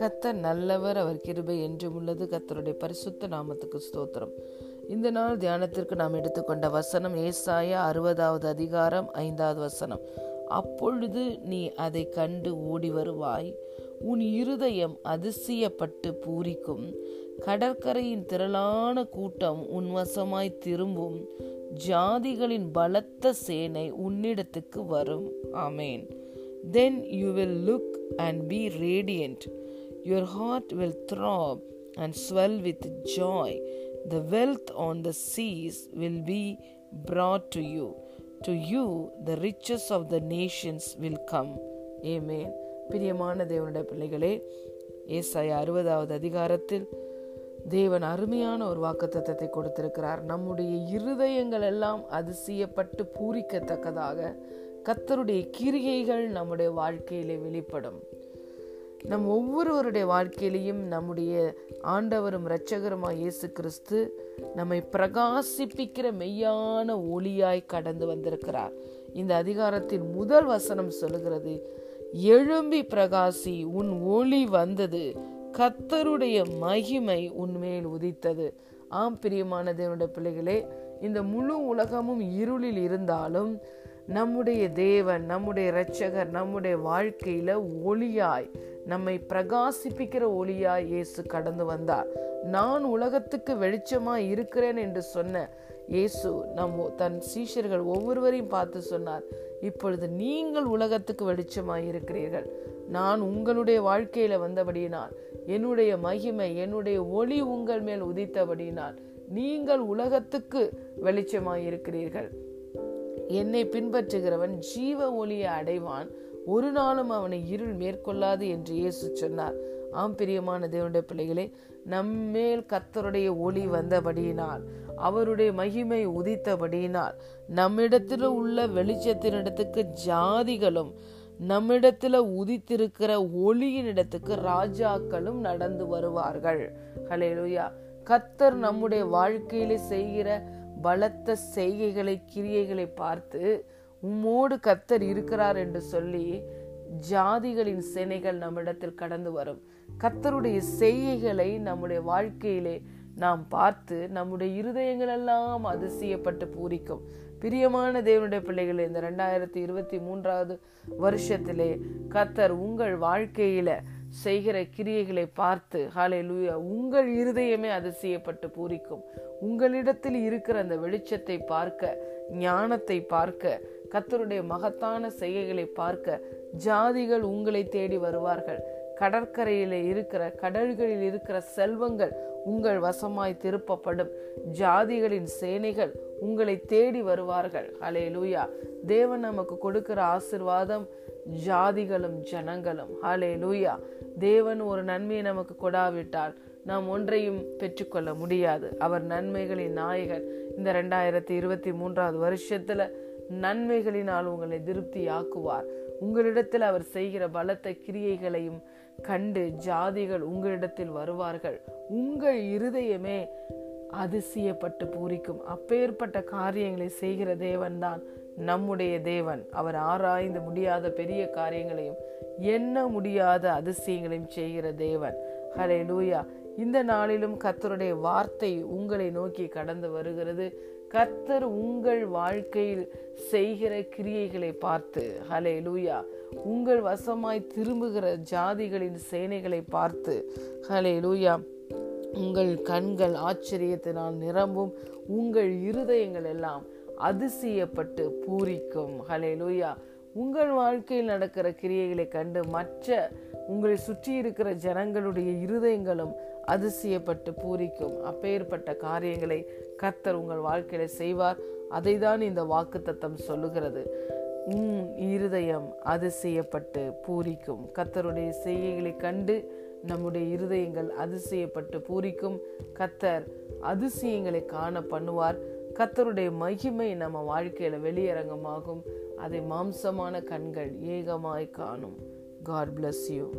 கத்தர் நல்லவர் அவர் கிருபை என்றும் உள்ளது. கத்தருடைய பரிசுத்த நாமத்துக்கு ஸ்தோத்திரம். இந்த நாள் தியானத்திற்கு நாம் எடுத்துக்கொண்ட வசனம் ஏசாயா அறுபதாவது அதிகாரம் ஐந்தாவது வசனம். அப்பொழுது நீ அதை கண்டு ஓடி வருவாய். உன் இருதயம் அதிசயப்பட்டு பூரிக்கும். கடற்கரையின் திரளான கூட்டம் உன் வசமாய் திரும்பும். ஜாதிகளின் பலத்த சேனை உன்னிடத்துக்கு வரும் amen then you will look and be radiant your heart will throb and swell with joy the wealth on the seas will be brought to you. To you the riches of the nations will come. Amen. பிரியமான தேவனுடைய பிள்ளைகளே ஏசாய அறுபதாவது அதிகாரத்தில் தேவன் அருமையான ஒரு வாக்குத்தத்தை கொடுத்திருக்கிறார். நம்முடைய இருதயங்கள் எல்லாம் அதிசயப்பட்டு பூரிக்கத்தக்கதாக கத்தருடைய கிரியைகள் நம்முடைய வாழ்க்கையிலே வெளிப்படும். நம் ஒவ்வொருவருடைய வாழ்க்கையிலையும் நம்முடைய ஆண்டவரும் இரட்சகருமாய் இயேசு கிறிஸ்து நம்மை பிரகாசிப்பிக்கிற மெய்யான ஒளியாய் கடந்து வந்திருக்கிறார். இந்த அதிகாரத்தின் முதல் வசனம் சொல்லுகிறது எழும்பி பிரகாசி உன் ஒளி வந்தது கத்தருடைய மகிமை உன்மேல் உதித்தது. ஆம் பிரியமான தேவனுடைய பிள்ளைகளே இந்த முழு உலகமும் இருளில் இருந்தாலும் நம்முடைய தேவன் நம்முடைய இரட்சகர் நம்முடைய வாழ்க்கையில ஒளியாய் நம்மை பிரகாசிப்பிக்கிற ஒளியாய் இயேசு கடந்து வந்தார். நான் உலகத்துக்கு வெளிச்சமாய் இருக்கிறேன் என்று சொன்ன இயேசு நம் தன் சீஷர்கள் ஒவ்வொருவரையும் பார்த்து சொன்னார் இப்பொழுது நீங்கள் உலகத்துக்கு வெளிச்சமாய் இருக்கிறீர்கள். நான் உங்களுடைய வாழ்க்கையில வந்தபடியினால் என்னுடைய மகிமை என்னுடைய ஒளி உங்கள் மேல் உதித்தபடியினால் நீங்கள் உலகத்துக்கு வெளிச்சமாய் இருக்கிறீர்கள் என்னை பின்பற்றுகிறவன் ஜீவ ஒளியை அடைவான். ஒரு நாளும் அவனை இருள் மேற்கொள்ளாது என்று இயேசு சொன்னார். ஆம் பிரியமான தேவனுடைய பிள்ளைகளே நம்மேல் கத்தருடைய ஒளி வந்தபடியினால் அவருடைய மகிமை உதித்தபடியினால் நம்மிடத்தில் உள்ள வெளிச்சத்தினிடத்துக்கு ஜாதிகளும் நம்மிடத்துல உதித்திருக்கிற ஒளியின் இடத்துக்கு ராஜாக்களும் நடந்து வருவார்கள். ஹலேலுயா கத்தர் நம்முடைய வாழ்க்கையில செய்கிற பலத்த செய்கைகளை கிரியைகளை பார்த்து உம்மோடு கத்தர் இருக்கிறார் என்று சொல்லி ஜாதிகளின் சேனைகள் நம்மிடத்தில் கடந்து வரும். கத்தருடைய செய்கைகளை நம்முடைய வாழ்க்கையிலே நாம் பார்த்து நம்முடைய இருதயங்கள் எல்லாம் அதிசயப்பட்டு பூரிக்கும். பிரியமான தேவனுடைய பிள்ளைகளே இந்த ரெண்டாயிரத்தி இருபத்தி மூன்றாவது வருஷத்திலே கத்தர் உங்கள் வாழ்க்கையில செய்கிற கிரியைகளை பார்த்து ஹாலே லூயா உங்கள் இருதயமே அதிசயப்பட்டு பூரிக்கும். உங்களிடத்தில் இருக்கிற அந்த வெளிச்சத்தை பார்க்க ஞானத்தை பார்க்க கத்தருடைய மகத்தான செய்கைகளை பார்க்க ஜாதிகள் உங்களை தேடி வருவார்கள். கடற்கரையில இருக்கிற கடல்களில் இருக்கிற செல்வங்கள் உங்கள் வசமாய் திருப்பப்படும். ஜாதிகளின் சேனைகள் உங்களை தேடி வருவார்கள். அலே லூயா தேவன் நமக்கு கொடுக்கிற ஆசிர்வாதம் ஜாதிகளும் ஜனங்களும். ஹலே லூயா தேவன் ஒரு நன்மையை நமக்கு கொடாவிட்டால் நாம் ஒன்றையும் பெற்றுக்கொள்ள முடியாது. அவர் நன்மைகளின் நாயகன். இந்த ரெண்டாயிரத்தி இருபத்தி மூன்றாவது வருஷத்துல நன்மைகளினால் உங்களை திருப்தி ஆக்குவார் உங்களிடத்தில் அவர் செய்கிற பலத்த கிரியைகளையும் கண்டு ஜாதிகள் உங்களிடத்தில் வருவார்கள். உங்கள் இருதயமே அதிசயப்பட்டு பூரிக்கும். அப்பேற்பட்ட காரியங்களை செய்கிற தேவன்தான் நம்முடைய தேவன். அவர் ஆராய்ந்து முடியாத பெரிய காரியங்களையும் எண்ண முடியாத அதிசயங்களையும் செய்கிற தேவன். ஹலே லூயா இந்த நாளிலும் கத்தருடைய வார்த்தை உங்களை நோக்கி கடந்து வருகிறது. கர்த்தர் உங்கள் வாழ்க்கையில் செய்கிற கிரியைகளை பார்த்து ஹலே லூயா உங்கள் வசமாய் திரும்புகிற ஜாதிகளின் சேனைகளை பார்த்து ஹலே லூயா உங்கள் கண்கள் ஆச்சரியத்தினால் நிரம்பும் உங்கள் இருதயங்கள் எல்லாம் அதிசயப்பட்டு பூரிக்கும். ஹலே லூயா உங்கள் வாழ்க்கையில் நடக்கிற கிரியைகளை கண்டு மற்ற உங்களை சுற்றி இருக்கிற ஜனங்களுடைய இருதயங்களும் அதிசயப்பட்டு பூரிக்கும். அப்பேற்பட்ட காரியங்களை கர்த்தர் உங்கள் வாழ்க்கையில செய்வார். அதை தான் இந்த வாக்கு தத்தம் சொல்லுகிறது. உம் இருதயம் அதிசயப்பட்டு பூரிக்கும். கத்தருடைய செய்கைகளை கண்டு நம்முடைய இருதயங்கள் அதிசயப்பட்டு பூரிக்கும். கத்தர் அதிசயங்களை காண பண்ணுவார். கத்தருடைய மகிமை நம்ம வாழ்க்கையில வெளியரங்கமாகும். அதை மாம்சமான கண்கள் ஏகமாய் காணும். God bless you